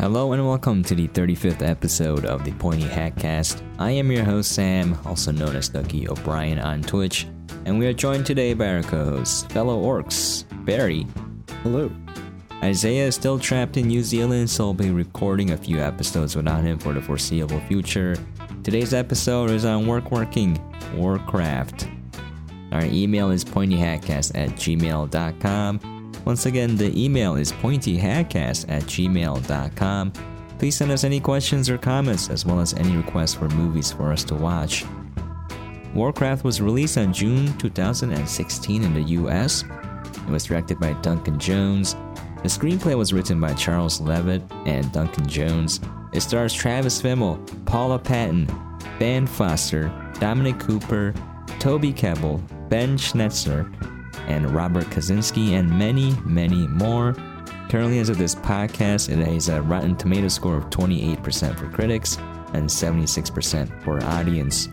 Hello and welcome to the 35th episode of the Pointy Hatcast. I am your host Sam, also known as Ducky O'Brien on Twitch, and we are joined today by our co-hosts, fellow orcs, Barry. Hello. Isaiah is still trapped in New Zealand, so I'll be recording a few episodes without him for the foreseeable future. Today's episode is on work working, Warcraft. Our email is pointyhatcast at gmail.com. Once again, the email is pointyhatcast at gmail.com. Please send us any questions or comments, as well as any requests for movies for us to watch. Warcraft was released on June 2016 in the US. It was directed by Duncan Jones. The screenplay was written by Charles Leavitt and Duncan Jones. It stars Travis Fimmel, Paula Patton, Ben Foster, Dominic Cooper, Toby Kebbell, Ben Schnetzer, and Robert Kazinsky, and many, many more. Currently, as of this podcast, it has a Rotten Tomato score of 28% for critics and 76% for audience.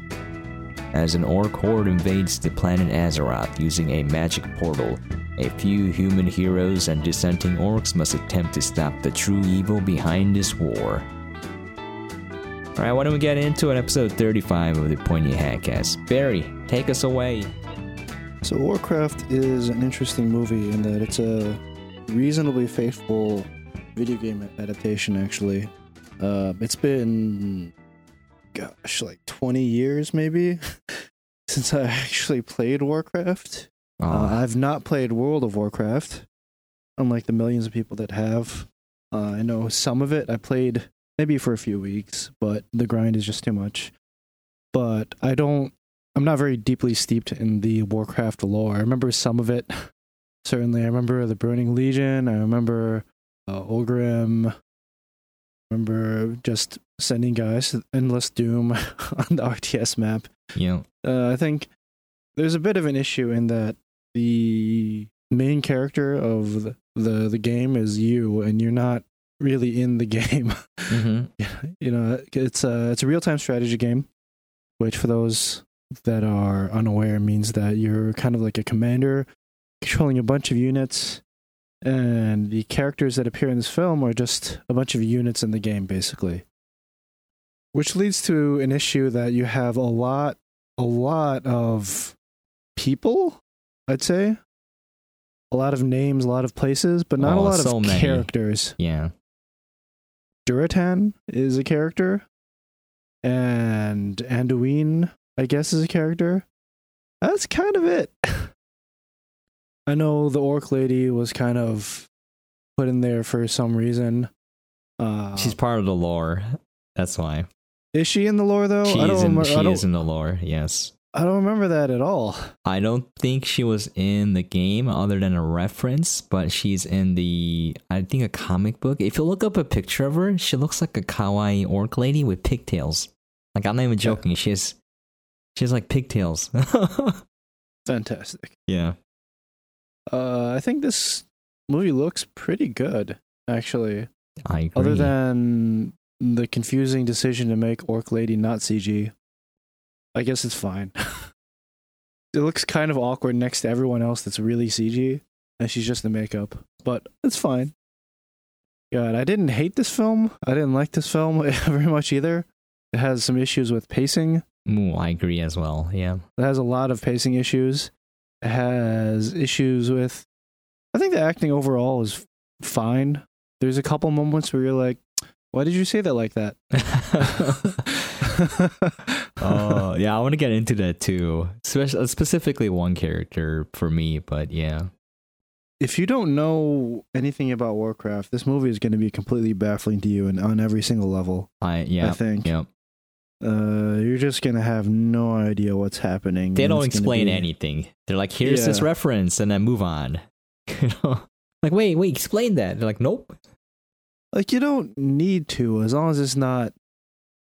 As an orc horde invades the planet Azeroth using a magic portal, a few human heroes and dissenting orcs must attempt to stop the true evil behind this war. Alright, why don't we get into it? Episode 35 of the Pointy Hatcast. Barry, take us away. So Warcraft is an interesting movie in that it's a reasonably faithful video game adaptation. Actually, uh, it's been, gosh, like twenty years maybe since I actually played Warcraft. Uh, I've not played World of Warcraft, unlike the millions of people that have. Uh, I know some of it I played maybe for a few weeks, but the grind is just too much. But I don't. I'm not very deeply steeped in the Warcraft lore. I remember some of it. Certainly, I remember the Burning Legion. I remember uh, Orgrim. I remember just sending guys endless doom on the RTS map know, uh, I think there's a bit of an issue in that the main character of the, the the game is you, and you're not really in the game. mhm. you know, it's a it's a real time strategy game, which for those that are unaware means that you're kind of like a commander controlling a bunch of units. And the characters that appear in this film are just a bunch of units in the game, basically. Which leads to an issue that you have a lot, a lot of people, I'd say. A lot of names, a lot of places, but not a Oh, lot so of many. characters. yeah. Durotan is a character, and Anduin, I guess, as a character. That's kind of it. I know the orc lady was kind of put in there for some reason. Uh, She's part of the lore. That's why. is she in the lore though? She, I is, don't, in, remem- she I, don't is in the lore, yes. I don't remember that at all. I don't think she was in the game other than a reference, but she's in the I think a comic book. If you look up a picture of her, she looks like a kawaii orc lady with pigtails. Like I'm not even joking. She has she has like pigtails. Fantastic. yeah. Uh, I think this movie looks pretty good, actually. I agree. Other than the confusing decision to make Orc Lady not CG, I guess it's fine. it looks kind of awkward next to everyone else that's really CG, and she's just the makeup, but it's fine. God, I didn't hate this film. I didn't like this film very much either. It has some issues with pacing. Ooh, I agree as well. Yeah. It has a lot of pacing issues. It has issues with. I think the acting overall is fine. There's a couple moments where you're like, "Why did you say that like that?" Oh, yeah, I want to get into that too. Especially specifically one character for me, but yeah. if you don't know anything about Warcraft, this movie is going to be completely baffling to you and on every single level. I yeah, I think Yeah. Uh, you're just to have no idea what's happening. They don't explain be- anything. They're like, here's this reference, and then move on. you know? Like, wait, wait, explain that. They're like, nope. Like you don't need to, as long as it's not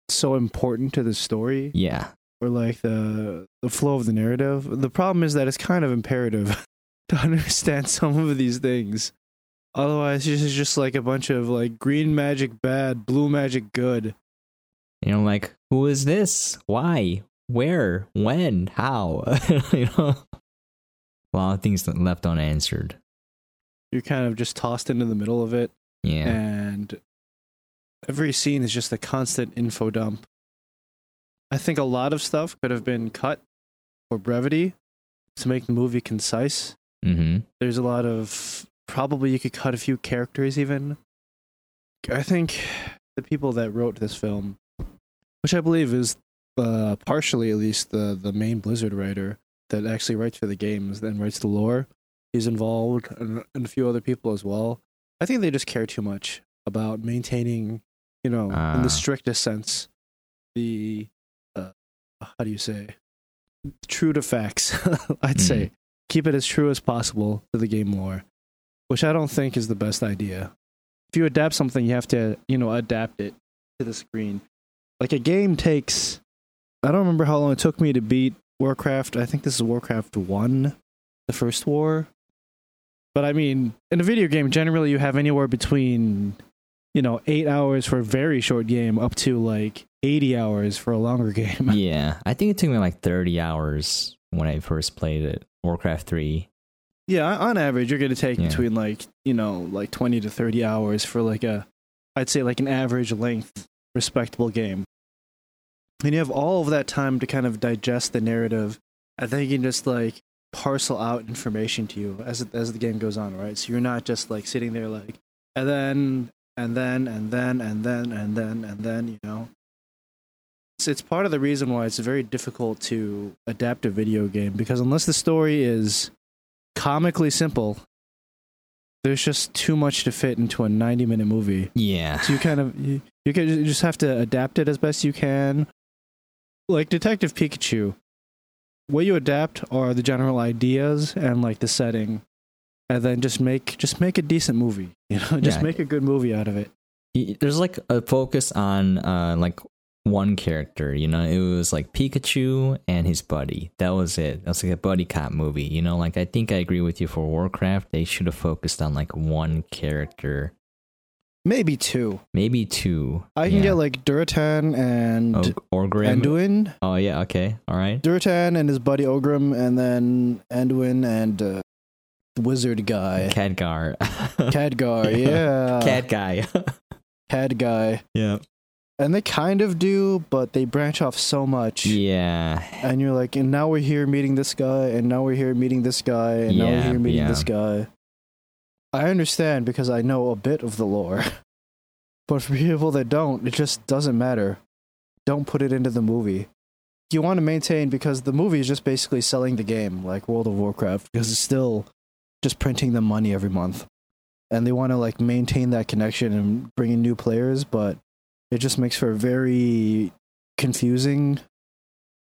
so important to the story. Yeah. or like the the flow of the narrative. The problem is that it's kind of imperative to understand some of these things. Otherwise, this is just like a bunch of like green magic bad, blue magic good. You know, like, who is this? Why? Where? When? How? you know? A lot of things left unanswered. You're kind of just tossed into the middle of it, Yeah. and every scene is just a constant info dump. I think a lot of stuff could have been cut for brevity to make the movie concise. Mm-hmm. There's a lot of probably you could cut a few characters even. I think the people that wrote this film, which I believe is uh, partially at least the the main Blizzard writer that actually writes for the games, then writes the lore. He's involved and, and a few other people as well. I think they just care too much about maintaining, you know, in Ah. the strictest sense, the uh, how do you say, true to facts. I'd say keep it as true as possible to the game lore, which I don't think is the best idea. If you adapt something, you have to, you know, adapt it to the screen. Like a game takes, I don't remember how long it took me to beat Warcraft. I think this is Warcraft 1, the first war. But I mean, in a video game, generally you have anywhere between, you know, eight hours for a very short game up to like 80 hours for a longer game. yeah, I think it took me like 30 hours when I first played it. Warcraft 3. Yeah, on average, you're going to take Yeah. between like, you know, like 20 to 30 hours for like a, I'd say like an average length, respectable game. And you have all of that time to kind of digest the narrative. I think you can just like parcel out information to you as as the game goes on, right? So you're not just like sitting there like, and then, and then, and then, and then, and then, and then, you know. It's, it's part of the reason why it's very difficult to adapt a video game because unless the story is comically simple. There's just too much to fit into a 90 minute movie. Yeah. So you kind of you, you can you just have to adapt it as best you can. Like Detective Pikachu, what you adapt are the general ideas and like the setting, and then just make just make a decent movie. You know, just Yeah. make a good movie out of it. There's like a focus on uh like one character, you know, it was like Pikachu and his buddy. That was it. That's like a buddy cop movie, you know. Like I think I agree with you for Warcraft. They should have focused on like one character, Maybe two. maybe two. I can Yeah. get like Durotan and Og- Orgrim. Anduin. Oh yeah, okay, all right. Durotan and his buddy Orgrim, and then Anduin and uh, the wizard guy. Khadgar. Khadgar, yeah. Cad guy. Cad guy. yeah. And they kind of do, but they branch off so much. Yeah. And you're like, and now we're here meeting this guy, and now we're here meeting this guy, and now we're here meeting yeah. this guy. I understand because I know a bit of the lore. But for people that don't, it just doesn't matter. Don't put it into the movie. You want to maintain because the movie is just basically selling the game, like World of Warcraft, because it's still just printing them money every month. And they want to like maintain that connection and bring in new players, but it just makes for a very confusing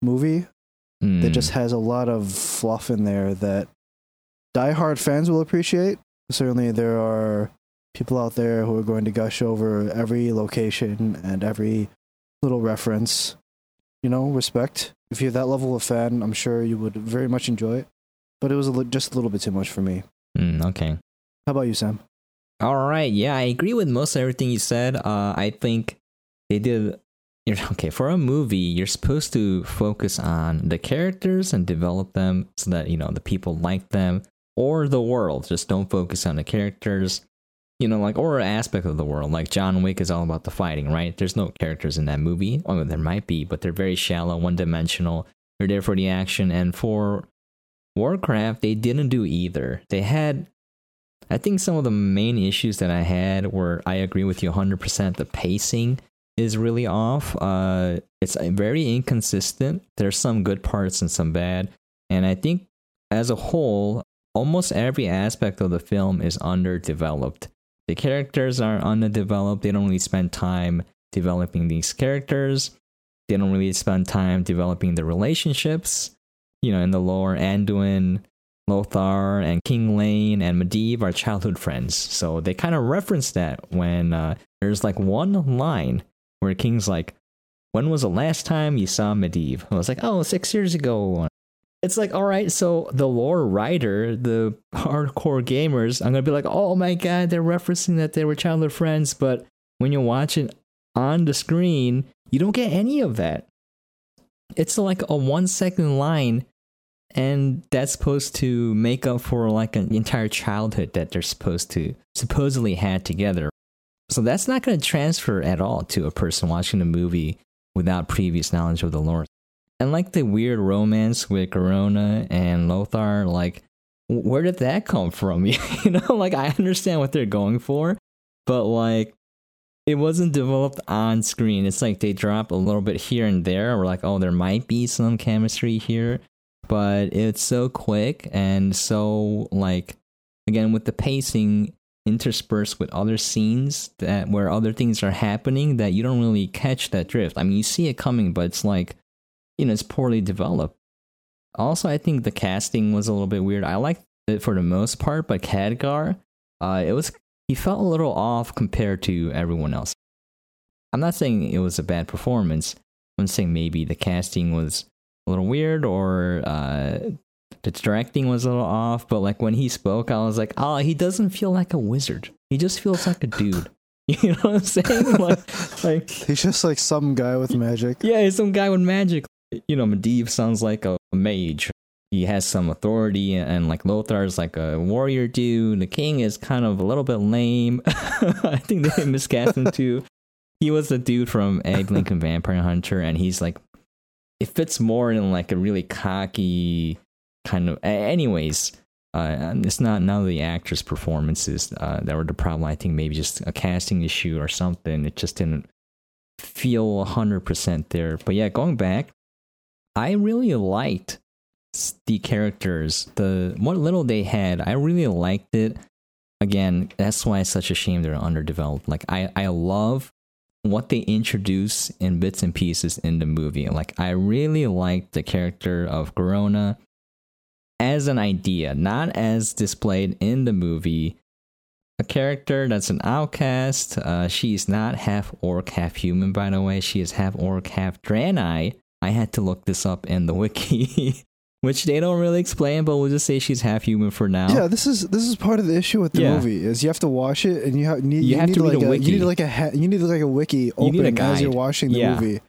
movie Mm. that just has a lot of fluff in there that diehard fans will appreciate. Certainly, there are people out there who are going to gush over every location and every little reference. You know, respect. If you're that level of fan, I'm sure you would very much enjoy it. But it was a li- just a little bit too much for me. Mm, okay. How about you, Sam? All right. Yeah, I agree with most everything you said. Uh, I think they did. You're, okay, for a movie, you're supposed to focus on the characters and develop them so that you know the people like them, or the world. Just don't focus on the characters. You know, like or an aspect of the world. Like John Wick is all about the fighting, right? There's no characters in that movie. Oh, there might be, but they're very shallow, one-dimensional. They're there for the action, and for Warcraft, they didn't do either. They had I think some of the main issues that I had were I agree with you 100%. The pacing is really off. Uh, it's very inconsistent. There's some good parts and some bad. And I think as a whole, almost every aspect of the film is underdeveloped. The characters are underdeveloped. They don't really spend time developing these characters. They don't really spend time developing the relationships. You know, in the lore, Anduin, Lothar and King Llane and Medivh are childhood friends. So they kind of reference that when uh, there's like one line where King's like, When was the last time you saw Medivh? I was like, Oh, six years ago. It's like, all right, so the lore writer, the hardcore gamers, I'm to be like, oh my God, they're referencing that they were childhood friends. But when you're watching on the screen, you don't get any of that. It's like a one second line and that's supposed to make up for like an entire childhood that they're supposed to supposedly had together So that's not going to transfer at all to a person watching the movie without previous knowledge of the lore. And like the weird romance with Garona and Lothar, like where did that come from? you know, like I understand what they're going for, but like it wasn't developed on screen. It's like they drop a little bit here and there. We're like, oh, there might be some chemistry here, but it's so quick and so like again with the pacing interspersed with other scenes that where other things are happening that you don't really catch that drift. I mean, you see it coming, but it's like you know, it's poorly developed. Also, I think the casting was a little bit weird. I liked it for the most part, but Khadgar, uh, it was he felt a little off compared to everyone else. I'm not saying it was a bad performance. I'm saying maybe the casting was a little weird or uh, the directing was a little off. But like when he spoke, I was like, oh, he doesn't feel like a wizard. He just feels like a dude. You know what I'm saying? Like, like he's just like some guy with magic. Yeah, he's some guy with magic you know, Medivh sounds like a, mage. He has some authority, and, like is like a warrior dude. The king is kind of a little bit lame. I think they miscast him too. He was the dude from Abe Lincoln Vampire Hunter, and he's like, it fits more in like a really cocky kind of. Anyways, uh, it's not none of the actors' performances uh, that were the problem. I think maybe just a casting issue or something. It just didn't feel 100% there. But yeah, going back, I really liked the characters. The what little they had, I really liked it. Again, that's why it's such a shame they're underdeveloped. Like I, I love what they introduce in bits and pieces in the movie. Like I really liked the character of Garona as an idea, not as displayed in the movie. A character that's an outcast. Uh, she's not half orc, half human, by the way. She is half orc, half Draenei. I had to look this up in the wiki, which they don't really explain, but we'll just say she's half human for now. Yeah, this is this is part of the issue with the yeah. movie is you have to watch it and you have need, you, you have need to read like a, wiki. You need like a you need like a wiki open you as you're watching the yeah. movie.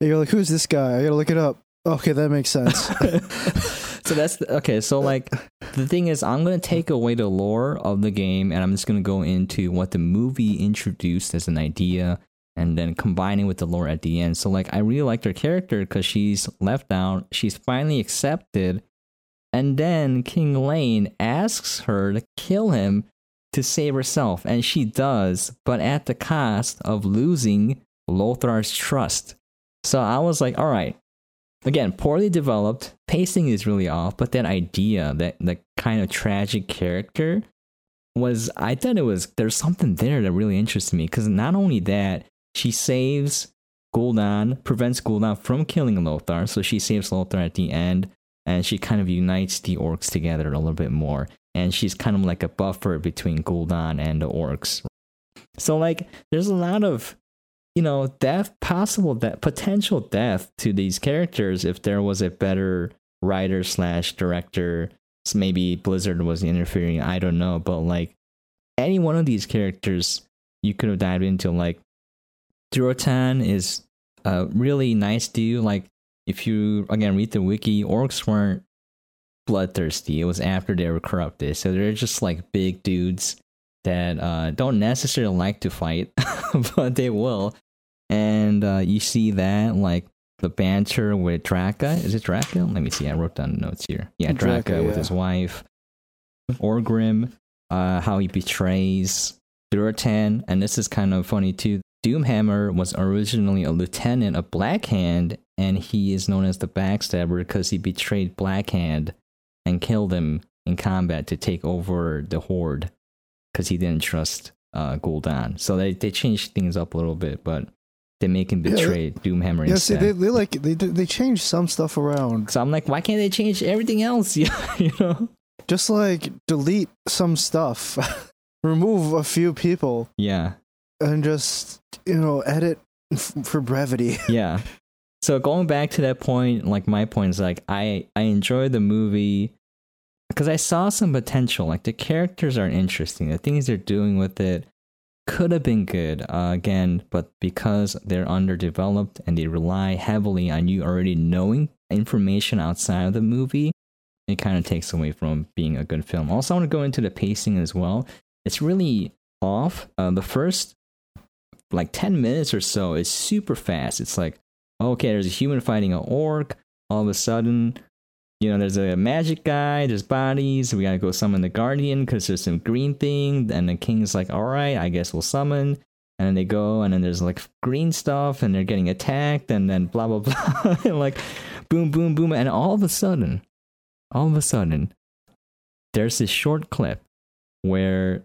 And you're like, who's this guy? I gotta look it up. Okay, that makes sense. so that's the, okay. So like the thing is, I'm gonna take away the lore of the game, and I'm just gonna go into what the movie introduced as an idea and then combining with the lore at the end. So like I really liked her character because she's left out, she's finally accepted, and then King Llane asks her to kill him to save herself, and she does, but at the cost of losing Lothar's trust. So I was like, all right. Again, poorly developed, pacing is really off, but that idea, that the kind of tragic character was I thought it was there's something there that really interested me because not only that, she saves Gul'dan, prevents Gul'dan from killing Lothar, so she saves Lothar at the end, and she kind of unites the orcs together a little bit more. And she's kind of like a buffer between Gul'dan and the orcs. So like there's a lot of you know, death possible that potential death to these characters if there was a better writer slash director. Maybe Blizzard was interfering, I don't know, but like any one of these characters you could have dived into like Durotan is a really nice dude. Like, if you again read the wiki, orcs weren't bloodthirsty. It was after they were corrupted, so they're just like big dudes that uh, don't necessarily like to fight, but they will. And uh, you see that like the banter with Draka. Is it Draka? Let me see. I wrote down the notes here. Yeah, Draka, Draka with his wife. Orgrim, uh, how he betrays Durotan, and this is kind of funny too. Doomhammer was originally a lieutenant of Blackhand, and he is known as the Backstabber because he betrayed Blackhand and killed him in combat to take over the Horde because he didn't trust uh, Gul'dan. So they, they changed things up a little bit, but they make him betray yeah, Doomhammer yeah, instead. see, they, they like they they change some stuff around. So I'm like, why can't they change everything else? you know, just like delete some stuff, remove a few people. Yeah, and just you know edit f- for brevity. yeah. So going back to that point, like my point is like I I enjoy the movie because I saw some potential. Like the characters are interesting. The things they're doing with it could have been good uh, again, but because they're underdeveloped and they rely heavily on you already knowing information outside of the movie, it kind of takes away from being a good film. Also, I want to go into the pacing as well. It's really off. Uh, the first like 10 minutes or so is super fast. It's like, okay, there's a human fighting an orc. All of a sudden, you know, there's a magic guy, there's bodies. We gotta go summon the guardian because there's some green thing. And the king's like, all right, I guess we'll summon. And then they go, and then there's like green stuff, and they're getting attacked, and then blah, blah, blah. and like, boom, boom, boom. And all of a sudden, all of a sudden, there's this short clip where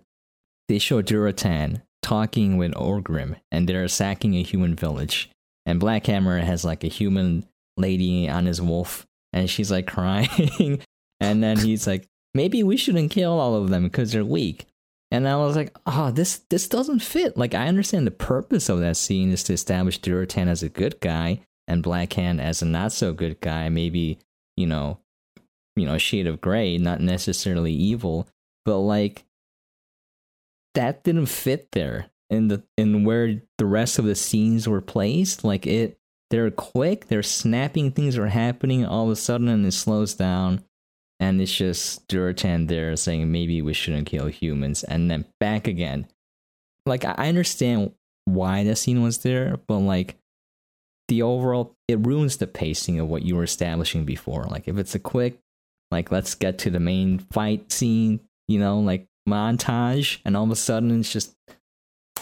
they show Durotan talking with Orgrim and they're sacking a human village. And Black Hammer has like a human lady on his wolf and she's like crying. and then he's like, maybe we shouldn't kill all of them because they're weak. And I was like, oh, this this doesn't fit. Like I understand the purpose of that scene is to establish Durotan as a good guy and Black Blackhand as a not so good guy, maybe, you know, you know, shade of gray, not necessarily evil. But like that didn't fit there in the in where the rest of the scenes were placed. Like it, they're quick, they're snapping, things are happening all of a sudden, and it slows down, and it's just Durotan there saying maybe we shouldn't kill humans, and then back again. Like I understand why that scene was there, but like the overall, it ruins the pacing of what you were establishing before. Like if it's a quick, like let's get to the main fight scene, you know, like montage, and all of a sudden it's just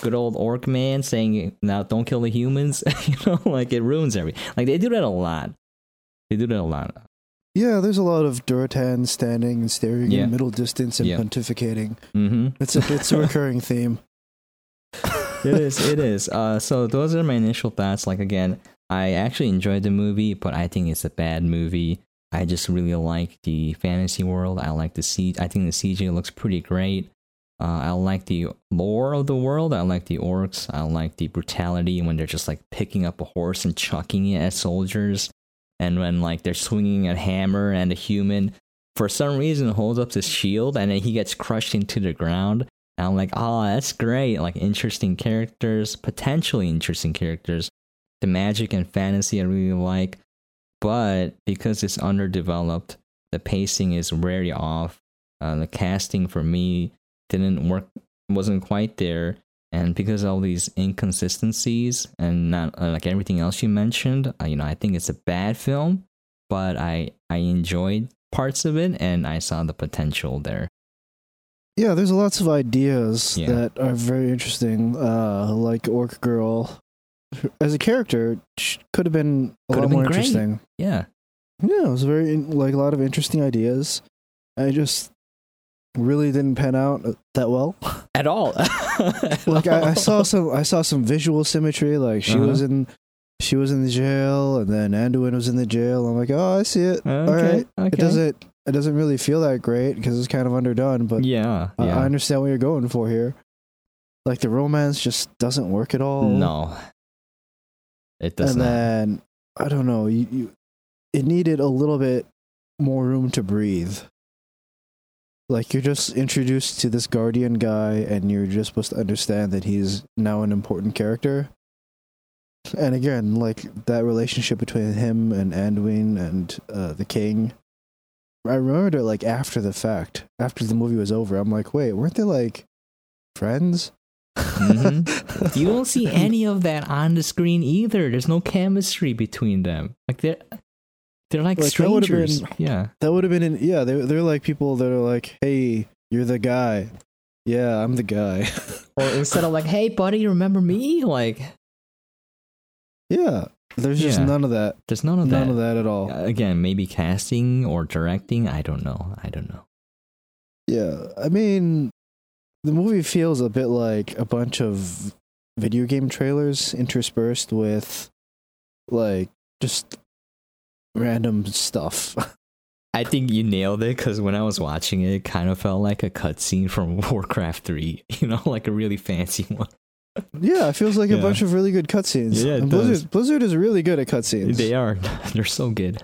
good old orc man saying, "Now don't kill the humans." you know, like it ruins everything. Like they do that a lot. They do that a lot. Yeah, there's a lot of Durotan standing and staring Yeah. in middle distance and Yeah. pontificating. Mm-hmm. It's a it's a recurring theme. it is. It is. Uh, so those are my initial thoughts. Like again, I actually enjoyed the movie, but I think it's a bad movie. I just really like the fantasy world. I like the C. I think the CG looks pretty great. Uh, I like the lore of the world. I like the orcs. I like the brutality when they're just like picking up a horse and chucking it at soldiers, and when like they're swinging a hammer and a human for some reason holds up his shield and then he gets crushed into the ground. And I'm like, oh, that's great. Like interesting characters, potentially interesting characters. The magic and fantasy I really like. But because it's underdeveloped, the pacing is very off. Uh, the casting for me didn't work, wasn't quite there. And because of all these inconsistencies and not uh, like everything else you mentioned, uh, you know, I think it's a bad film. But I I enjoyed parts of it and I saw the potential there. Yeah, there's lots of ideas Yeah. that are very interesting. Uh, like Orc Girl, as a character, could have been a Could lot more great. interesting. Yeah. Yeah, it was very like a lot of interesting ideas. I just really didn't pan out uh, that well. At all. like I, I saw some I saw some visual symmetry. Like she Uh-huh. was in she was in the jail, and then Anduin was in the jail. I'm like, oh, I see it. All Okay, right, okay. it doesn't it doesn't really feel that great because it's kind of underdone. But yeah. I- Yeah. I understand what you're going for here. Like the romance just doesn't work at all. no. It does and not. then I don't know. You, you it needed a little bit more room to breathe. Like you're just introduced to this guardian guy, and you're just supposed to understand that he's now an important character. And again, like that relationship between him and Anduin and uh, the king. I remembered it like after the fact, after the movie was over. I'm like, wait, weren't they like friends? Mhm. you don't see any of that on the screen either. There's no chemistry between them. Like they're they're like, Like, that strangers. been- yeah. That would have been in yeah, they're they're like people that are like, Hey, you're the guy. Yeah, I'm the guy. Or instead of like, hey buddy, remember me? Like yeah. There's just Yeah. none of that. there's none of none that. of that at all. Uh, Again, maybe casting or directing. I don't know. I don't know. Yeah. I mean the movie feels a bit like a bunch of video game trailers interspersed with like just random stuff. I think you nailed it because when I was watching it, it kind of felt like a cutscene from Warcraft 3, you know, like a really fancy one. yeah, it feels like a bunch of really good cutscenes. Yeah, it and does. Blizzard Blizzard is really good at cutscenes. They are. They're so good.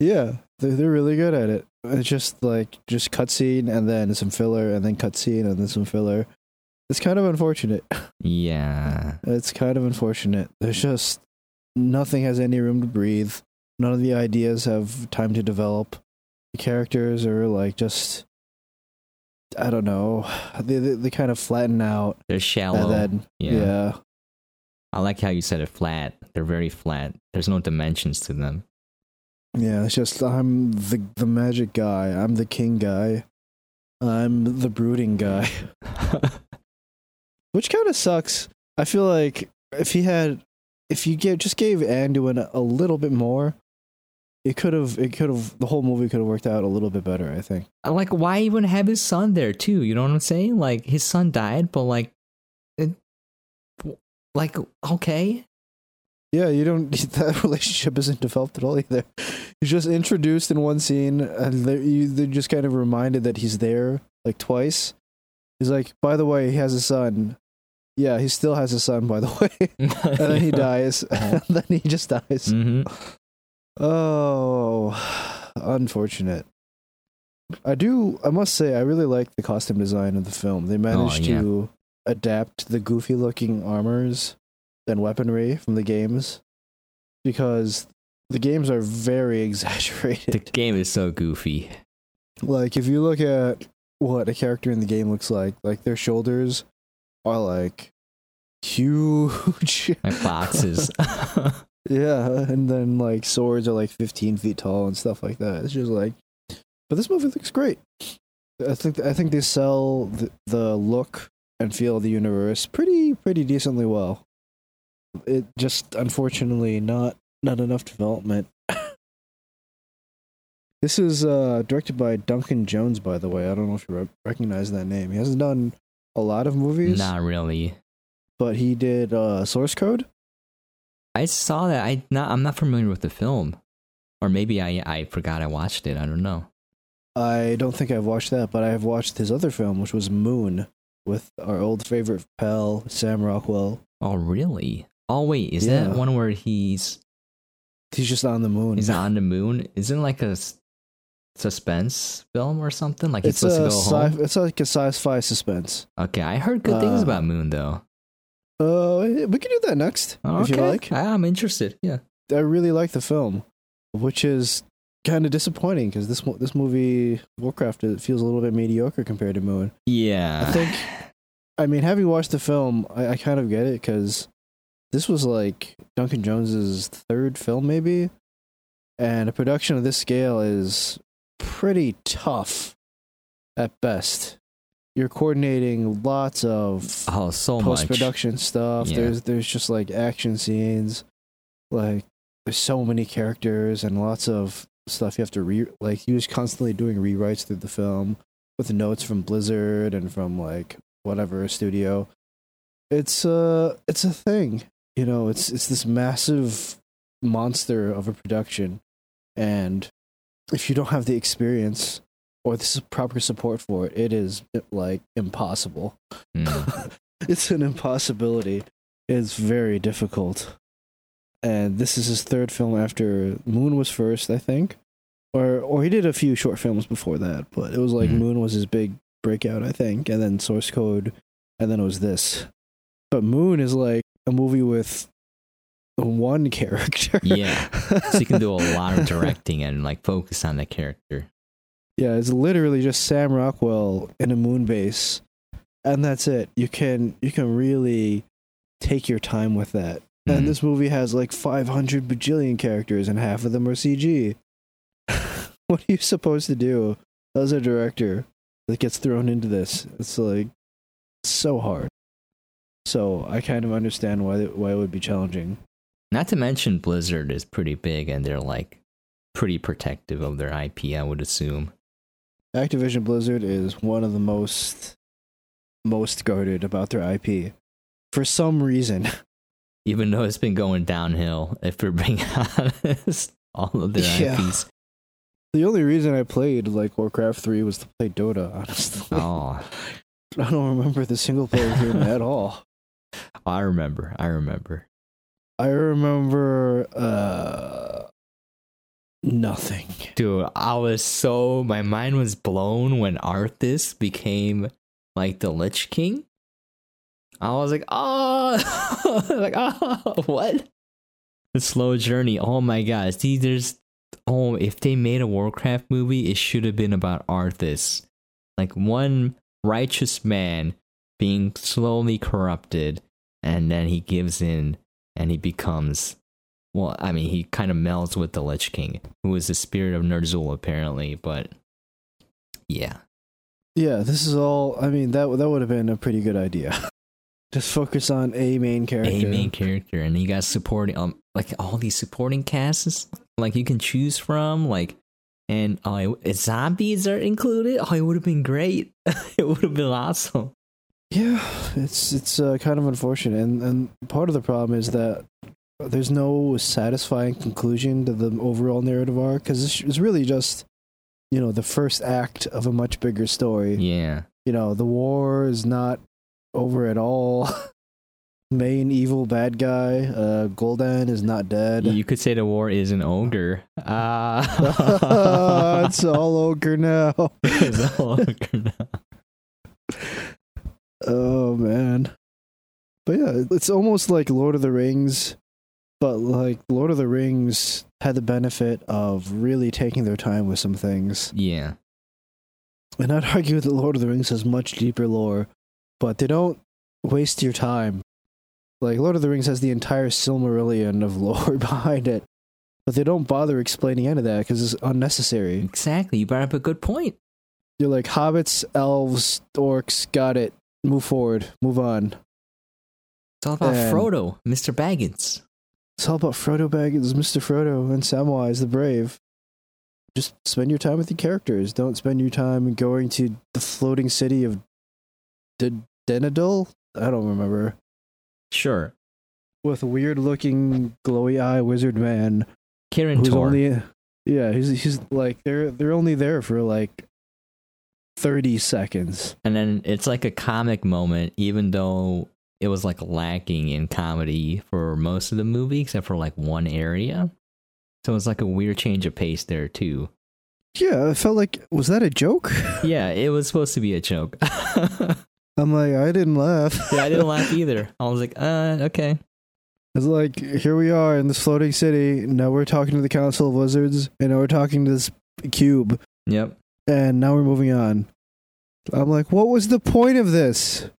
Yeah, they're they're really good at it. It's just like just cutscene and then some filler and then cutscene and then some filler. It's kind of unfortunate. yeah. It's kind of unfortunate. There's just nothing has any room to breathe. None of the ideas have time to develop. The characters are like just I don't know. They they, they kind of flatten out They're shallow. and then yeah. yeah. I like how you said it flat. They're very flat. There's no dimensions to them. Yeah, it's just I'm the the magic guy. I'm the king guy. I'm the brooding guy. Which kind of sucks. I feel like if he had if you get just gave Anduin a little bit more, it could have it could have the whole movie could have worked out a little bit better, I think. Uh, like, why even have his son there too? You know what I'm saying? Like, his son died, but like, it, like, okay, Yeah, you don't that relationship isn't developed at all either. He's just introduced in one scene and they you they're just kind of reminded that he's there like twice. He's like, by the way, he has a son. Yeah, he still has a son, by the way. and then he dies. and then he just dies. hmm Oh, unfortunate. I do. I must say, I really like the costume design of the film. They managed yeah. to adapt the goofy-looking armors and weaponry from the games because the games are very exaggerated. The game is so goofy. like, if you look at what a character in the game looks like, like their shoulders are like huge. Like boxes. Yeah, and then like swords are like 15 feet tall and stuff like that. It's just like, but this movie looks great. I think I think they sell the, the look and feel of the universe pretty pretty decently well. It just unfortunately not not enough development. this is uh, directed by Duncan Jones, by the way. I don't know if you re- recognize that name. He hasn't done a lot of movies, Not really. but he did uh, Source Code. I saw that. I not. I'm not familiar with the film, or maybe I I forgot I watched it. I don't know. I don't think I've watched that, but I have watched his other film, which was Moon, with our old favorite pal Sam Rockwell. Oh really? Oh wait, is Yeah. that one where he's He's just on the moon. he's on the moon? Isn't like a suspense film or something? Like he's It's supposed a to go sci- home. it's like a sci-fi suspense. Okay, I heard good things Uh, about Moon though. Uh, we can do that next Oh, if you like. I, I'm interested. Yeah. I really like the film, which is kind of disappointing because this this movie Warcraft it feels a little bit mediocre compared to Moon. Yeah. I think- I mean, having watched the film, I, I kind of get it because this was like Duncan Jones's third film, maybe, and a production of this scale is pretty tough at best. You're coordinating lots of oh so post production stuff. Yeah. There's there's just like action scenes, like there's so many characters and lots of stuff you have to re like he was constantly doing rewrites through the film with notes from Blizzard and from like whatever studio. It's uh it's a thing. You know, it's it's this massive monster of a production and if you don't have the experience or the proper support for it, it is like impossible Mm. it's an impossibility. It's very difficult. And this is his third film after Moon was first, I think. Or or he did a few short films before that, but it was like Mhm. Moon was his big breakout, I think, and then Source Code, and then it was this. But Moon is like a movie with one character. Yeah. so you can do a lot of directing and like focus on the character. Yeah, it's literally just Sam Rockwell in a moon base, and that's it. You can you can really take your time with that. Mhm. And this movie has like 500 bajillion characters, and half of them are CG. what are you supposed to do as a director that gets thrown into this? It's like so hard. So I kind of understand why why it would be challenging. Not to mention Blizzard is pretty big and they're like pretty protective of their IP, I would assume. Activision Blizzard is one of the most most guarded about their IP for some reason. Even though it's been going downhill, if we're being honest, all of their Yeah. IPs. The only reason I played like Warcraft 3 was to play Dota, honestly. Oh, I don't remember the single player game at all. I remember. I remember. I remember uh nothing. Dude, I was so my mind was blown when Arthas became like the Lich King. I was like, oh, like oh, what? The slow journey. Oh my gosh, see, there's oh, if they made a Warcraft movie, it should have been about Arthas, like one righteous man being slowly corrupted and then he gives in and he becomes well, I mean, he kind of melds with the Lich King, who is the spirit of Ner'zhul apparently, but yeah. Yeah, this is all. I mean, that that would have been a pretty good idea. Just focus on a main character. A main character, and you got supporting, um, like all these supporting casts, like you can choose from, like, and oh, it, zombies are included. Oh, it would have been great. it would have been awesome. Yeah, it's it's uh, kind of unfortunate, and and part of the problem is that there's no satisfying conclusion to the overall narrative arc because it's, it's really just you know the first act of a much bigger story. Yeah, you know the war is not over at all. Main evil bad guy, uh, Gul'dan is not dead. You could say the war is an ogre. Uh, it's all ogre now. it's all ogre now. Oh man. But yeah, it's almost like Lord of the Rings, but like Lord of the Rings had the benefit of really taking their time with some things. Yeah. And I'd argue that Lord of the Rings has much deeper lore, but they don't waste your time. Like Lord of the Rings has the entire Silmarillion of lore behind it, but they don't bother explaining any of that because it's unnecessary. Exactly. You brought up a good point. You're like hobbits, elves, orcs, got it move forward, move on. It's all about and Frodo, Mr. Baggins. It's all about Frodo Baggins, Mr. Frodo, and Samwise the Brave. Just spend your time with your characters. Don't spend your time going to the floating city of D- Denadil. I don't remember. Sure. With a weird looking glowy eye wizard man. Who's Tor. only Yeah, he's he's like they're they're only there for like 30 seconds. And then it's like a comic moment, even though it was like lacking in comedy for most of the movie, except for like one area. So it's like a weird change of pace there, too. Yeah, I felt like, was that a joke? yeah, it was supposed to be a joke. I'm like, I didn't laugh. yeah, I didn't laugh either. I was like, uh, okay. It's like, here we are in this floating city. Now we're talking to the Council of Wizards, and now we're talking to this cube. Yep and now we're moving on. I'm like, what was the point of this?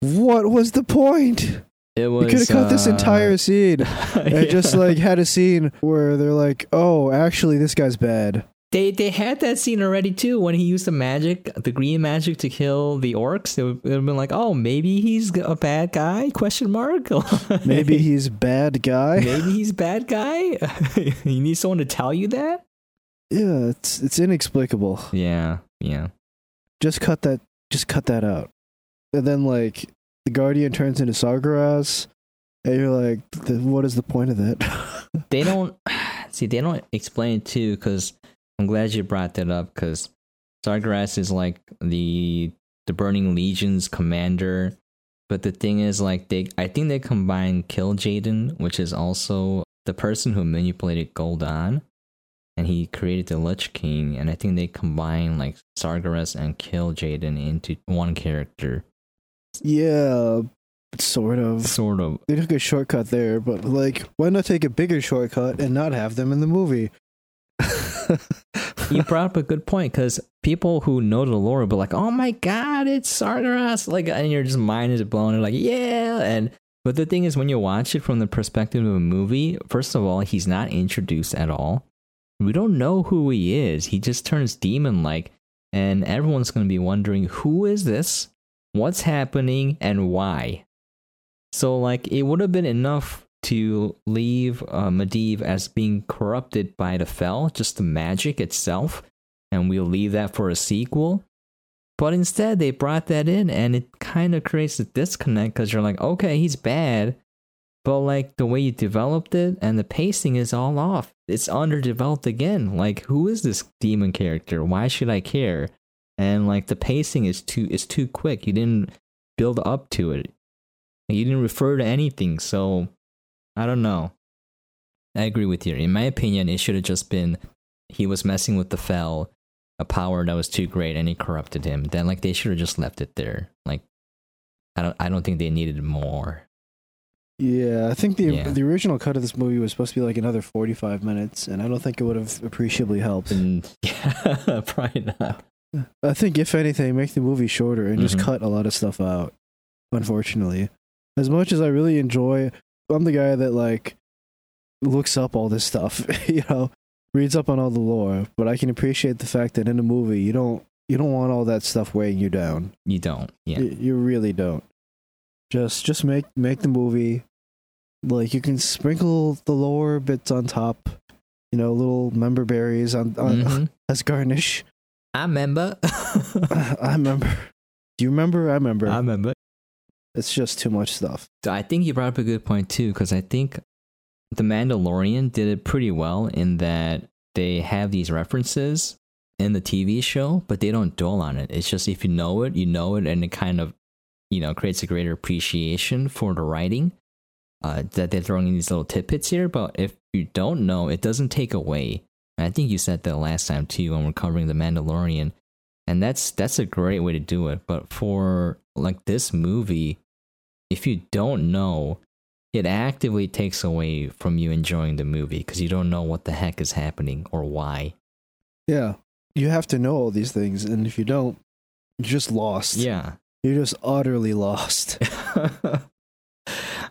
What was the point? It was. You could have cut uh, this entire scene and yeah. just like had a scene where they're like, "Oh, actually, this guy's bad." They they had that scene already too when he used the magic, the green magic to kill the orcs. It would, have been like, "Oh, maybe he's a bad guy?" Question mark. maybe he's bad guy. Maybe he's bad guy. you need someone to tell you that yeah, it's it's inexplicable. Yeah, yeah. Just cut that. Just cut that out. And then like the Guardian turns into Sargeras, and you're like, what is the point of that? they don't see. They don't explain it too. Because I'm glad you brought that up. Because Sargeras is like the the Burning Legion's commander. But the thing is, like they, I think they combine Kil'jaeden, which is also the person who manipulated Gul'dan, and he created the Lich King, and I think they combined like Sargeras and Kil'jaeden into one character. Yeah, sort of. Sort of. They took a shortcut there, but like, why not take a bigger shortcut and not have them in the movie? you brought up a good point because people who know the lore will be like, "Oh my god, it's Sargeras!" Like, and your just mind is blown. And like, yeah, and but the thing is, when you watch it from the perspective of a movie, first of all, he's not introduced at all we don't know who he is. He just turns demon like, and everyone's going to be wondering who is this, what's happening, and why. So, like, it would have been enough to leave uh, Medivh as being corrupted by the Fel, just the magic itself, and we'll leave that for a sequel. But instead, they brought that in, and it kind of creates a disconnect because you're like, okay, he's bad, but like the way you developed it and the pacing is all off. It's underdeveloped again. Like who is this demon character? Why should I care? And like the pacing is too is too quick. You didn't build up to it. You didn't refer to anything. So I don't know. I agree with you. In my opinion, it should have just been he was messing with the fel, a power that was too great, and he corrupted him. Then like they should have just left it there. Like I don't I don't think they needed more. Yeah, I think the yeah. the original cut of this movie was supposed to be like another forty five minutes, and I don't think it would have appreciably helped. And, yeah, probably not. I think if anything, make the movie shorter and mm-hmm. just cut a lot of stuff out. Unfortunately, as much as I really enjoy, I'm the guy that like looks up all this stuff, you know, reads up on all the lore. But I can appreciate the fact that in a movie, you don't you don't want all that stuff weighing you down. You don't. Yeah. You, you really don't. Just just make make the movie like you can sprinkle the lower bits on top, you know, little member berries on, on Mhm. as garnish. I remember. I remember. Do you remember? I remember. I remember. it's just too much stuff. I think you brought up a good point too, because I think The Mandalorian did it pretty well in that they have these references in the TV show, but they don't dwell on it. It's just if you know it, you know it, and it kind of, you know, creates a greater appreciation for the writing uh, that they're throwing in these little tidbits here. But if you don't know, it doesn't take away. And I think you said that last time too when we're covering The Mandalorian, and that's that's a great way to do it. But for like this movie, if you don't know, it actively takes away from you enjoying the movie because you don't know what the heck is happening or why. Yeah. You have to know all these things, and if you don't, you're just lost. Yeah. You're just utterly lost.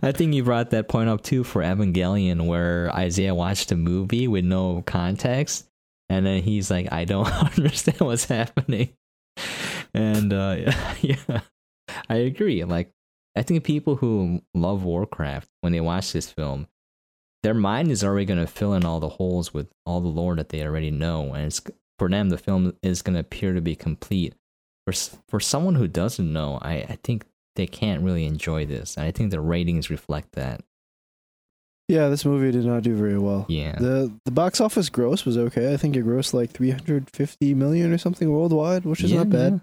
I think you brought that point up too for Evangelion, where Isaiah watched a movie with no context, and then he's like, "I don't understand what's happening," and uh, yeah, I agree. Like, I think people who love Warcraft when they watch this film, their mind is already going to fill in all the holes with all the lore that they already know, and it's for them the film is going to appear to be complete. For for someone who doesn't know, I, I think they can't really enjoy this. And I think the ratings reflect that. yeah, this movie did not do very well. Yeah. The the box office gross was okay. I think it grossed like 350 million or something worldwide, which is Yeah, not bad. yeah.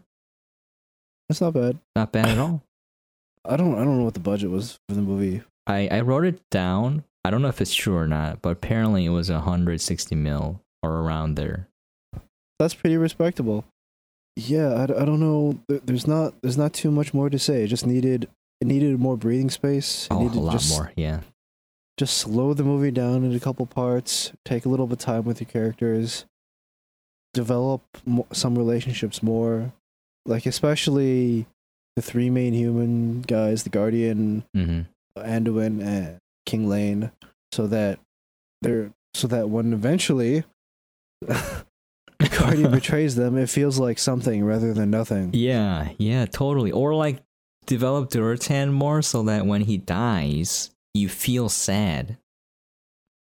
That's not bad. Not bad at all. I don't I don't know what the budget was for the movie. I, I wrote it down. I don't know if it's true or not, but apparently it was 160 mil or around there. That's pretty respectable. Yeah, I, I don't know. There's not there's not too much more to say. It just needed it needed more breathing space. It Oh, a lot just, more. Yeah. Just slow the movie down into a couple parts. Take a little bit of time with your characters. Develop mo- some relationships more, like especially the three main human guys: the Guardian, hmm Anduin, and King Llane, so that they're so that when eventually Guardian betrays them, it feels like something rather than nothing. Yeah, yeah, totally. Or like develop Durotan more so that when he dies, you feel sad.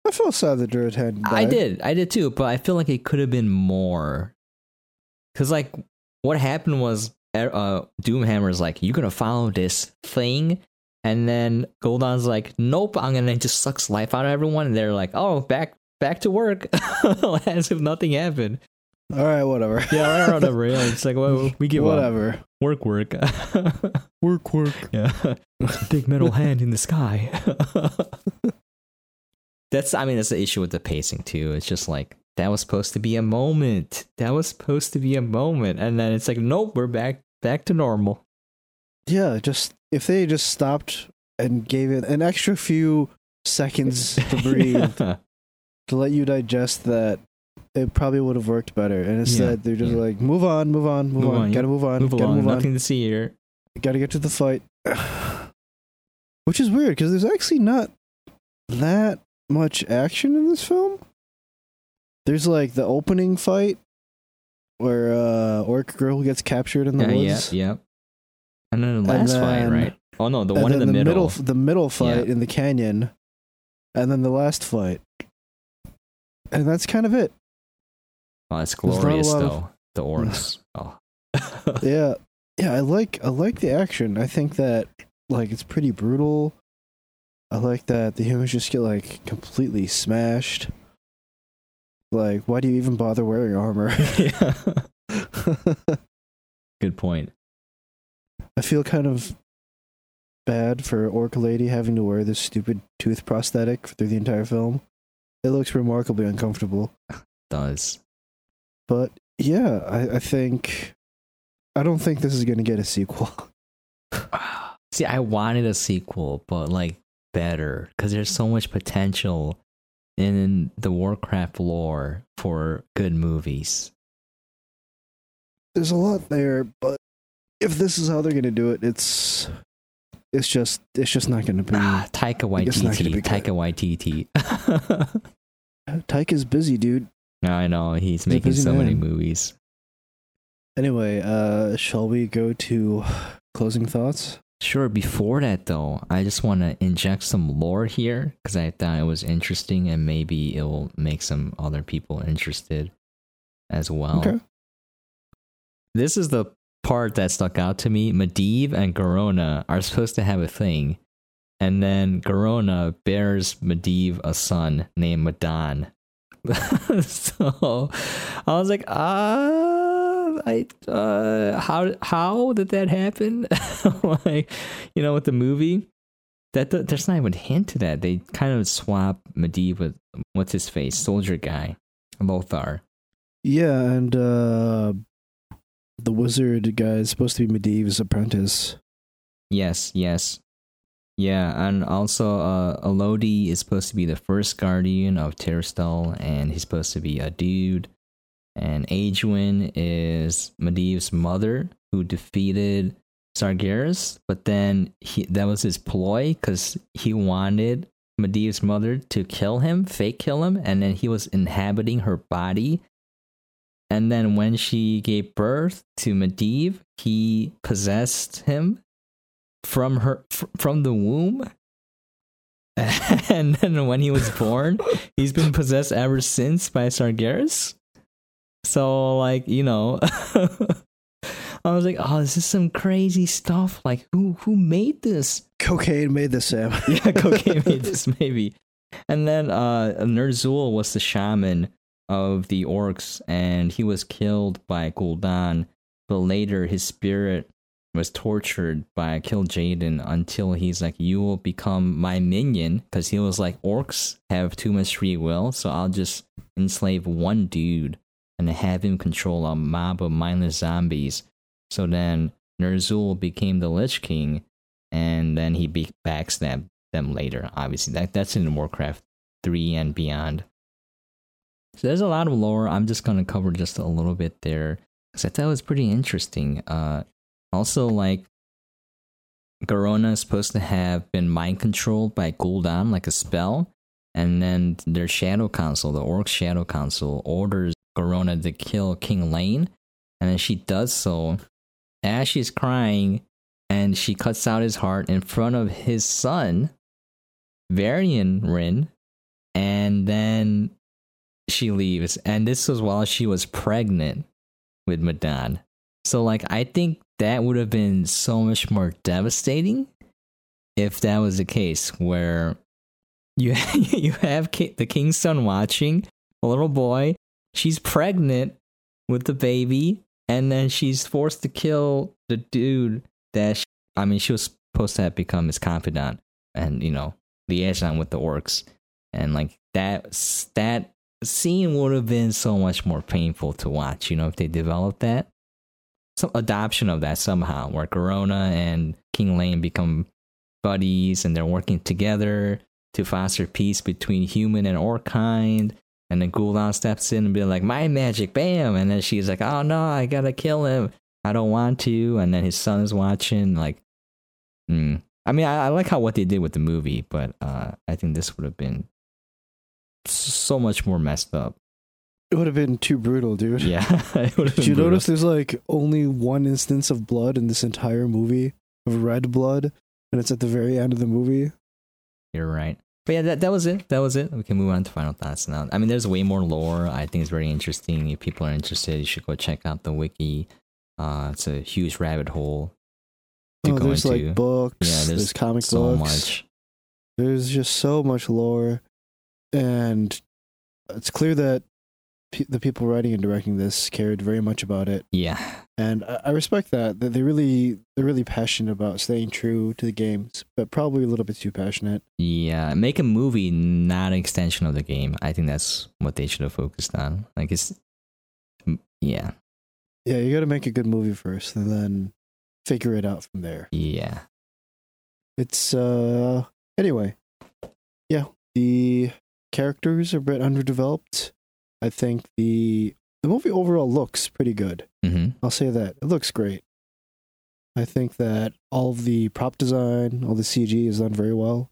I feel sad that Durotan died. I did, I did too, but I feel like it could have been more. Cause like what happened was, uh, Doomhammer's like, you're gonna follow this thing?" And then Gul'dan's like, "Nope, I'm gonna just sucks life out of everyone." And they're like, "Oh, back back to work," as if nothing happened. All right, whatever. Yeah, right, whatever. Yeah, it's like, well, we give up. whatever. Work, work. Work, work. yeah, big metal hand in the sky. that's, I mean, that's the issue with the pacing too. It's just like that was supposed to be a moment. That was supposed to be a moment, and then it's like, nope, we're back back to normal. Yeah, just if they just stopped and gave it an extra few seconds to breathe Yeah. to let you digest that, it probably would have worked better. And instead, they're just yeah. like, move on, move on, move, Move on, on, gotta move on, Move gotta along. move on, Nothing to see here. gotta get to the fight. Which is weird because there's actually not that much action in this film. There's like the opening fight where uh Orc Girl gets captured in the Yeah, yeah, woods. yeah. And then the last fight, right? Oh no, the one in the, then middle. the middle fight in the canyon, and then the last fight, and that's kind of it. Oh, it's There's not a glorious lot of- though. The orcs. oh. Yeah, yeah, I like I like the action. I think that like it's pretty brutal. I like that the humans just get like completely smashed. Like, why do you even bother wearing armor? yeah. Good point. I feel kind of bad for Orc Lady having to wear this stupid tooth prosthetic through the entire film. It looks remarkably uncomfortable. Does. But yeah, I, I think I don't think this is gonna get a sequel. See, I wanted a sequel, but like better because there's so much potential in the Warcraft lore for good movies. There's a lot there, but if this is how they're gonna do it, it's it's just it's just not going to be. Ah, Taika gonna Waititi. Taika Waititi. Tyke is busy, dude. I know he's making so many movies. Anyway, uh, shall we go to closing thoughts? Sure. Before that, though, I just want to inject some lore here because I thought it was interesting and maybe it will make some other people interested as well. Okay. This is the part that stuck out to me. Medivh and Garona are supposed to have a thing, and then Garona bears Medivh a son named Medan. so I was like, ah, I, uh, how how did that happen? like, you know, with the movie, that there's not even a hint to that. They kind of swap Medivh with what's his face, soldier guy, Lothar. Yeah, and uh, the wizard guy is supposed to be Medivh's apprentice. Yes, yes. Yeah, and also uh Alodi is supposed to be the first guardian of Tirisfal and he's supposed to be a dude. And Aegwynn is Medivh's mother who defeated Sargeras, but then he that was his ploy cuz he wanted Medivh's mother to kill him, fake kill him, and then he was inhabiting her body. And then when she gave birth to Medivh, he possessed him from her fr- from the womb? And then when he was born he's been possessed ever since by sargeras? So like you know i was like oh this is some crazy stuff. Like who who made this? Cocaine made this, Sam. yeah cocaine made this maybe. And then uh Ner'zhul was the shaman of the orcs and he was killed by gul'dan. But later his spirit was tortured by Kil'jaeden until he's like, You will become my minion. Because he was like, Orcs have too much free will, so I'll just enslave one dude and have him control a mob of mindless zombies. So then Ner'zhul became the Lich King, and then he be- backstabbed them later. Obviously, that that's in Warcraft 3 and beyond. So there's a lot of lore. I'm just gonna cover just a little bit there because I thought it was pretty interesting. Uh, also, like Garona is supposed to have been mind controlled by Gul'dan, like a spell, and then their Shadow Council, the Orc Shadow Council, orders Garona to kill King Llane, and then she does so as she's crying, and she cuts out his heart in front of his son, Varian Wrynn, and then she leaves. And this was while she was pregnant with Medan. So, like, I think that would have been so much more devastating if that was the case, where you you have the king's son watching a little boy, she's pregnant with the baby, and then she's forced to kill the dude that she, I mean, she was supposed to have become his confidant and you know liaison with the orcs, and like that that scene would have been so much more painful to watch. You know, if they developed that some adoption of that somehow, where Garona and King Llane become buddies and they're working together to foster peace between human and orc kind. And then Gul'dan steps in and be like, "My magic, bam!" And then she's like, "Oh no, I gotta kill him. I don't want to." And then his son is watching. Like, mm. I mean, I, I like how what they did with the movie, but uh, I think this would have been so much more messed up. It would have been too brutal, dude. Yeah, it would have Did you brutal. notice there's like only one instance of blood in this entire movie of red blood, and it's at the very end of the movie? You're right. But yeah, that, that was it. That was it. We can move on to final thoughts now. I mean, there's way more lore. I think it's very interesting. If people are interested, you should go check out the wiki. Uh, it's a huge rabbit hole to Oh, go there's into. like books. yeah, there's, comic so books. much. There's just so much lore, and it's clear that pe- the people writing and directing this cared very much about it, Yeah, and I, I respect that. That they really they're really passionate about staying true to the games, but probably a little bit too passionate. yeah. Make a movie, not an extension of the game. I think that's what they should have focused on. Like it's, yeah, Yeah, you got to make a good movie first, and then figure it out from there. yeah. It's uh anyway. Yeah, the characters are a bit underdeveloped. I think the the movie overall looks pretty good. hmm I'll say that. It looks great. I think that all of the prop design, all the CG is done very well.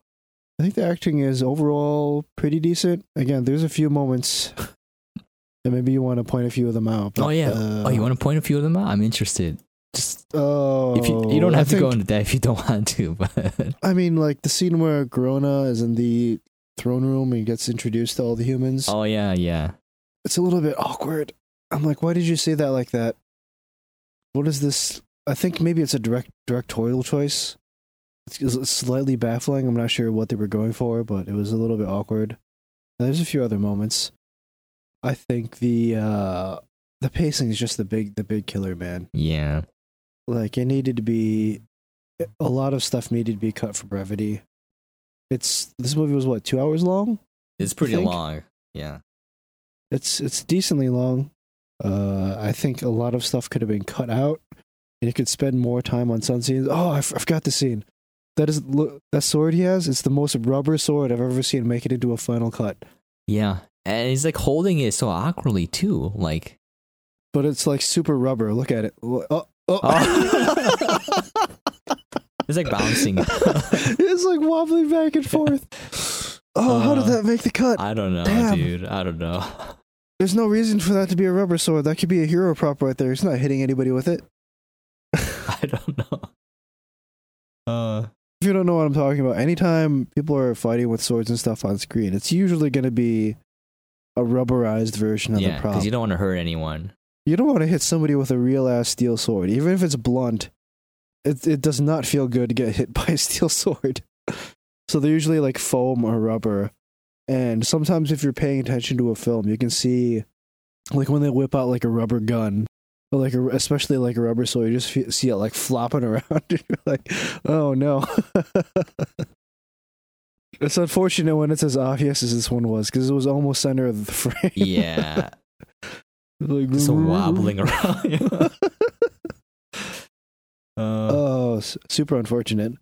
I think the acting is overall pretty decent. Again, there's a few moments, and maybe you want to point a few of them out. but, oh yeah. uh, oh, you want to point a few of them out? I'm interested. Just Oh, if you you don't I have to go into that if you don't want to, but I mean, like the scene where Garona is in the throne room and gets introduced to all the humans. oh yeah, yeah. It's a little bit awkward. I'm like, why did you say that like that? What is this? I think maybe it's a direct directorial choice. It's, it's slightly baffling. I'm not sure what they were going for, but it was a little bit awkward. And there's a few other moments. I think the uh the pacing is just the big the big killer, man. Yeah. Like it needed to be a lot of stuff needed to be cut for brevity. It's this movie was what two hours long. It's pretty long. Yeah. It's it's decently long. Uh, I think a lot of stuff could have been cut out, and you could spend more time on some scenes. Oh, I, f- I forgot the scene. That is look that sword he has. It's the most rubber sword I've ever seen make it into a final cut. Yeah. And he's like holding it so awkwardly too. Like But it's like super rubber. Look at it. Oh, oh. Oh. it's like bouncing. it's like wobbling back and forth. Oh, how did Uh, that make the cut? I don't know, Damn. dude. I don't know. There's no reason for that to be a rubber sword. That could be a hero prop right there. He's not hitting anybody with it. I don't know. Uh If you don't know what I'm talking about, anytime people are fighting with swords and stuff on screen, it's usually going to be a rubberized version of yeah, the prop. because you don't want to hurt anyone. You don't want to hit somebody with a real ass steel sword, even if it's blunt. It it does not feel good to get hit by a steel sword. So they're usually like foam or rubber. And sometimes if you're paying attention to a film, you can see like when they whip out like a rubber gun or like a, especially like a rubber sword, you just see it like flopping around and you're like, "Oh no." it's unfortunate when it's as obvious as this one was cuz it was almost center of the frame. Yeah. like Just wobbling around. uh, Oh, super unfortunate.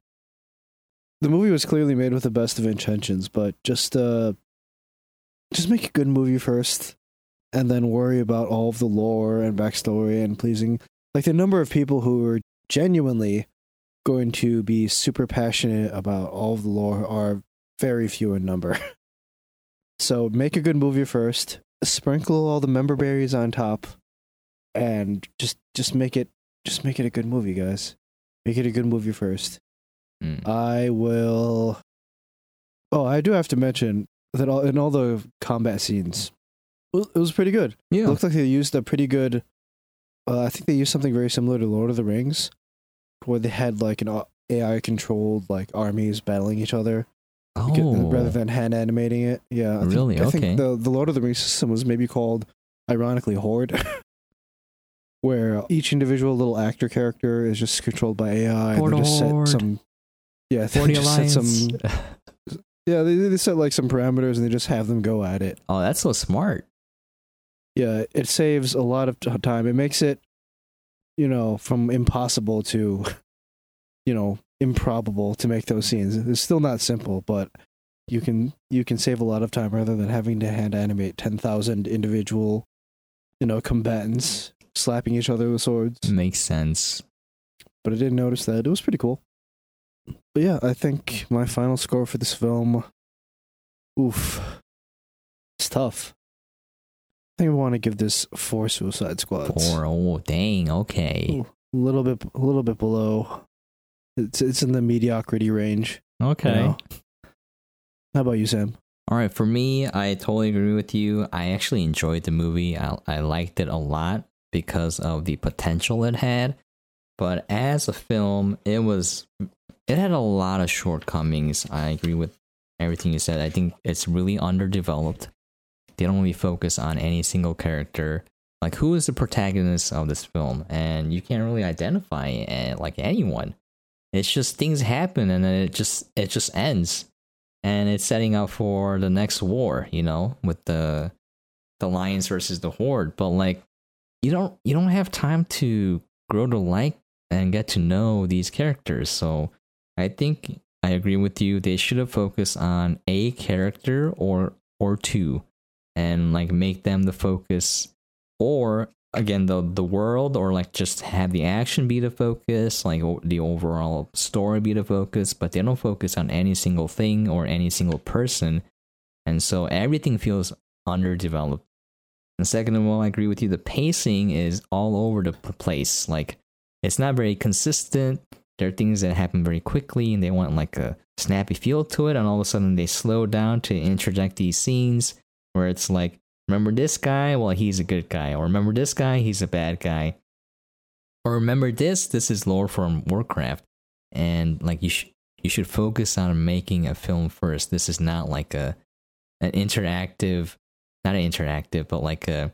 The movie was clearly made with the best of intentions, but just uh just make a good movie first and then worry about all of the lore and backstory and pleasing like the number of people who are genuinely going to be super passionate about all of the lore are very few in number. so make a good movie first, sprinkle all the member berries on top, and just just make it just make it a good movie, guys. Make it a good movie first. Mm. I will. Oh, I do have to mention that all, in all the combat scenes, it was- pretty good. Yeah, It looked like they used a pretty good. Uh, I think they used something very similar to Lord of the Rings, where they had like an AI controlled like armies battling each other Oh. rather than hand animating it. Yeah, I think- Really? I think the the Lord of the Rings system was maybe called, ironically, Horde, where each individual little actor character is just controlled by AI. and Horde they just set some. Yeah, they just set Alliance. some. Yeah, they, they set like some parameters and they just have them go at it. oh, that's so smart. Yeah, it saves a lot of t- time. It makes it, you know, from impossible to, you know, improbable to make those scenes. It's still not simple, but you can you can save a lot of time rather than having to hand animate ten thousand individual, you know, combatants slapping each other with swords. Makes sense. But I didn't notice that. It was pretty cool. But yeah, I think my final score for this film, oof, it's tough. I think I want to give this four Suicide Squads. Four. Oh, dang. Okay. Ooh, a little bit, a little bit below. It's it's in the mediocrity range. you Okay. know? How about you, Sam? All right, for me, I totally agree with you. I actually enjoyed the movie. I, I liked it a lot because of the potential it had. But as a film, it was it had a lot of shortcomings. I agree with everything you said. I think it's really underdeveloped. They don't really focus on any single character. Like who is the protagonist of this film? And you can't really identify eh, like anyone. It's just things happen and then it just it just ends and it's setting up for the next war you know with the the Alliance versus the horde but like you don't you don't have time to grow to like and get to know these characters so i think i agree with you they should have focused on a character or or two and like make them the focus or again the the world or like just have the action be the focus, like the overall story be the focus, but they don't focus on any single thing or any single person, and so everything feels underdeveloped. And second of all, I agree with you. The pacing is all over the place. Like it's not very consistent. There are things that happen very quickly, and they want like a snappy feel to it, and all of a sudden they slow down to interject these scenes where it's like Remember this guy? Well, he's a good guy. Or remember this guy? He's a bad guy. Or remember this? This is lore from Warcraft. And like you should you should focus on making a film first. This is not like a an interactive not an interactive, but like a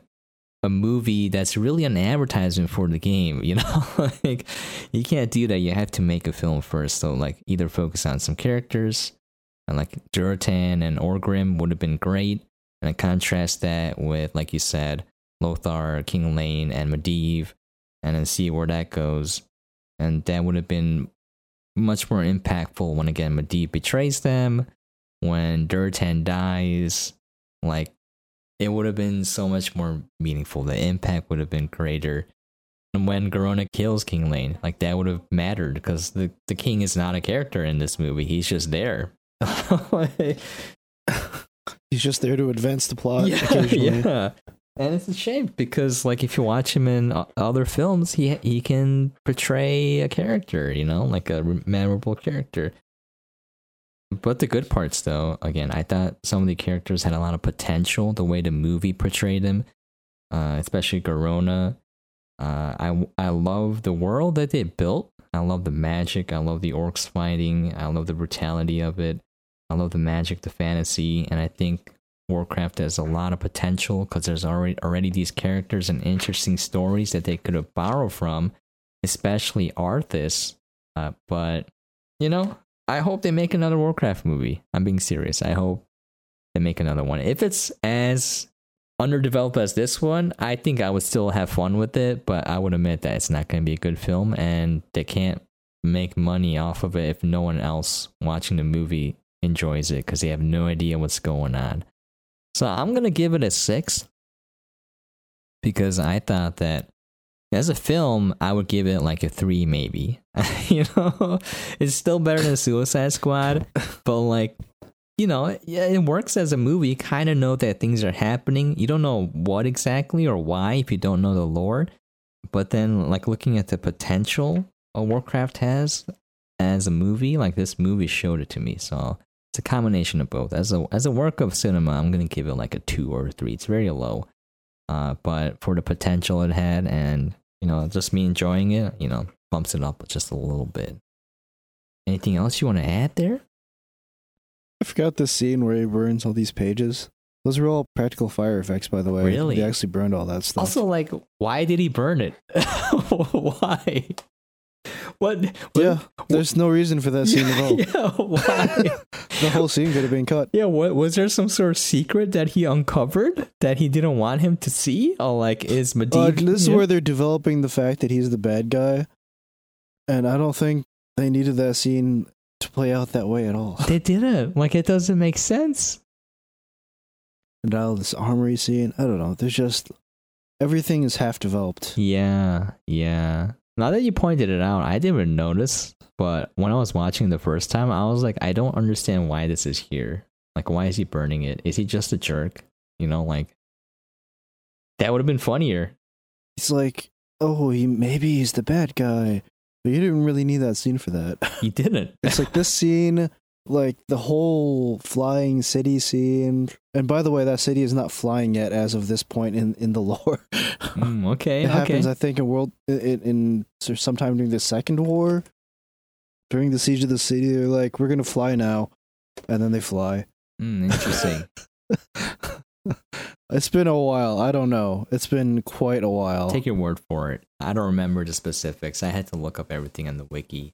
a movie that's really an advertisement for the game, you know? like you can't do that. You have to make a film first. So like either focus on some characters and like Durotan and Orgrim would have been great and I contrast that with, like you said, Lothar, King Llane and Medivh, and then see where that goes. And that would have been much more impactful when again Medivh betrays them, when Durotan dies, like it would have been so much more meaningful. The impact would have been greater. And when Garona kills King Llane, like that would have mattered because the, the king is not a character in this movie. He's just there. He's just there to advance the plot yeah, occasionally. Yeah. And it's a shame because, like, if you watch him in other films, he he can portray a character, you know, like a memorable character. But the good parts, though, again, I thought some of the characters had a lot of potential. The way the movie portrayed them, uh, especially Garona. Uh, I I love the world that they built. I love the magic. I love the orcs fighting. I love the brutality of it. I love the magic, the fantasy, and I think Warcraft has a lot of potential because there's already already these characters and interesting stories that they could have borrowed from, especially Arthas. Uh, but you know, I hope they make another Warcraft movie. I'm being serious. I hope they make another one. If it's as underdeveloped as this one, I think I would still have fun with it. But I would admit that it's not going to be a good film, and they can't make money off of it if no one else watching the movie enjoys it because they have no idea what's going on. So I'm gonna give it a six because I thought that as a film, I would give it like a three, maybe. you know, it's still better than Suicide Squad, but like, you know, yeah, it works as a movie. You kind of know that things are happening. You don't know what exactly or why if you don't know the lore. But then, like, looking at the potential a Warcraft has as a movie, like this movie showed it to me. So it's a combination of both. As a as a work of cinema, I'm gonna give it like a two or a three. It's very low, uh, but for the potential it had, and you know, just me enjoying it, you know, bumps it up just a little bit. Anything else you want to add there? I forgot the scene where he burns all these pages. Those were all practical fire effects, by the way. Really? They actually burned all that stuff. Also, like, why did he burn it? why? What, what? Yeah, there's no reason for that scene yeah, at all. Yeah, why? the whole scene could have been cut. Yeah, what was there some sort of secret that he uncovered that he didn't want him to see? Or like is Medivh? Uh, this is yeah. where they're developing the fact that he's the bad guy, and I don't think they needed that scene to play out that way at all. they didn't. Like it doesn't make sense. And now this armory scene, I don't know. There's just everything is half developed. Yeah, yeah. Now that you pointed it out, I didn't even notice. But when I was watching the first time, I was like, I don't understand why this is here. Like, why is he burning it? Is he just a jerk? You know, like that would have been funnier. He's like, oh, he maybe he's the bad guy, but you didn't really need that scene for that. He didn't. it's like this scene, like the whole flying city scene. And by the way, that city is not flying yet as of this point in in the lore. Mm, okay, it okay. happens, I think, in world in, in sometime during the Second War, during the siege of the city. They're like, "We're gonna fly now," and then they fly. Mm, interesting. it's been a while. I don't know. It's been quite a while. Take your word for it. I don't remember the specifics. I had to look up everything on the wiki.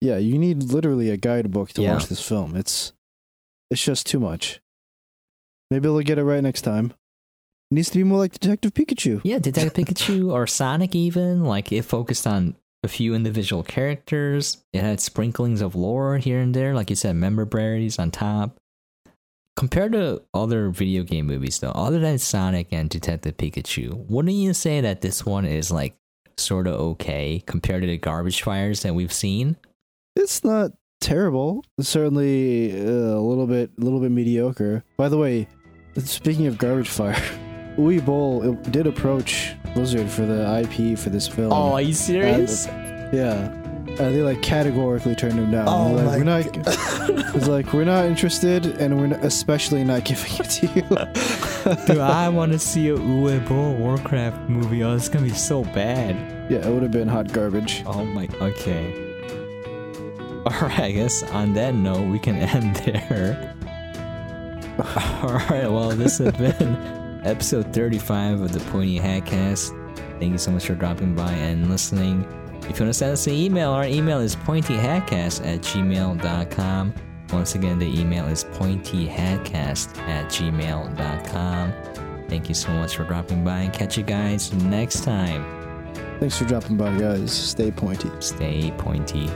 Yeah, you need literally a guidebook to Yeah. watch this film. It's it's just too much. Maybe they'll get it right next time. It needs to be more like Detective Pikachu. Yeah, Detective Pikachu or Sonic, even like it focused on a few individual characters. It had sprinklings of lore here and there, like you said, member berries on top. compared to other video game movies though, other than Sonic and Detective Pikachu, wouldn't you say that this one is like sort of okay compared to the garbage fires that we've seen? It's not terrible. It's certainly uh, a little bit, a little bit mediocre. By the way, speaking of garbage fire, Uwe Boll did approach Blizzard for the IP for this film. Oh, are you serious? Yeah. Uh, they like categorically turned him down. Oh like, my we're not. it's like we're not interested, and we're not, especially not giving it to you. Dude, I want to see a Uwe Boll Warcraft movie. Oh, it's gonna be so bad. yeah, it would have been hot garbage. Oh my. Okay. All right. I guess on that note, we can end there. All right. Well, this has been episode 35 of the Pointy Hatcast. Thank you so much for dropping by and listening. If you want to send us an email, our email is pointyhatcast at gmail.com. Once again, the email is pointyhatcast at gmail.com. Thank you so much for dropping by and catch you guys next time. Thanks for dropping by, guys. Stay pointy. Stay pointy.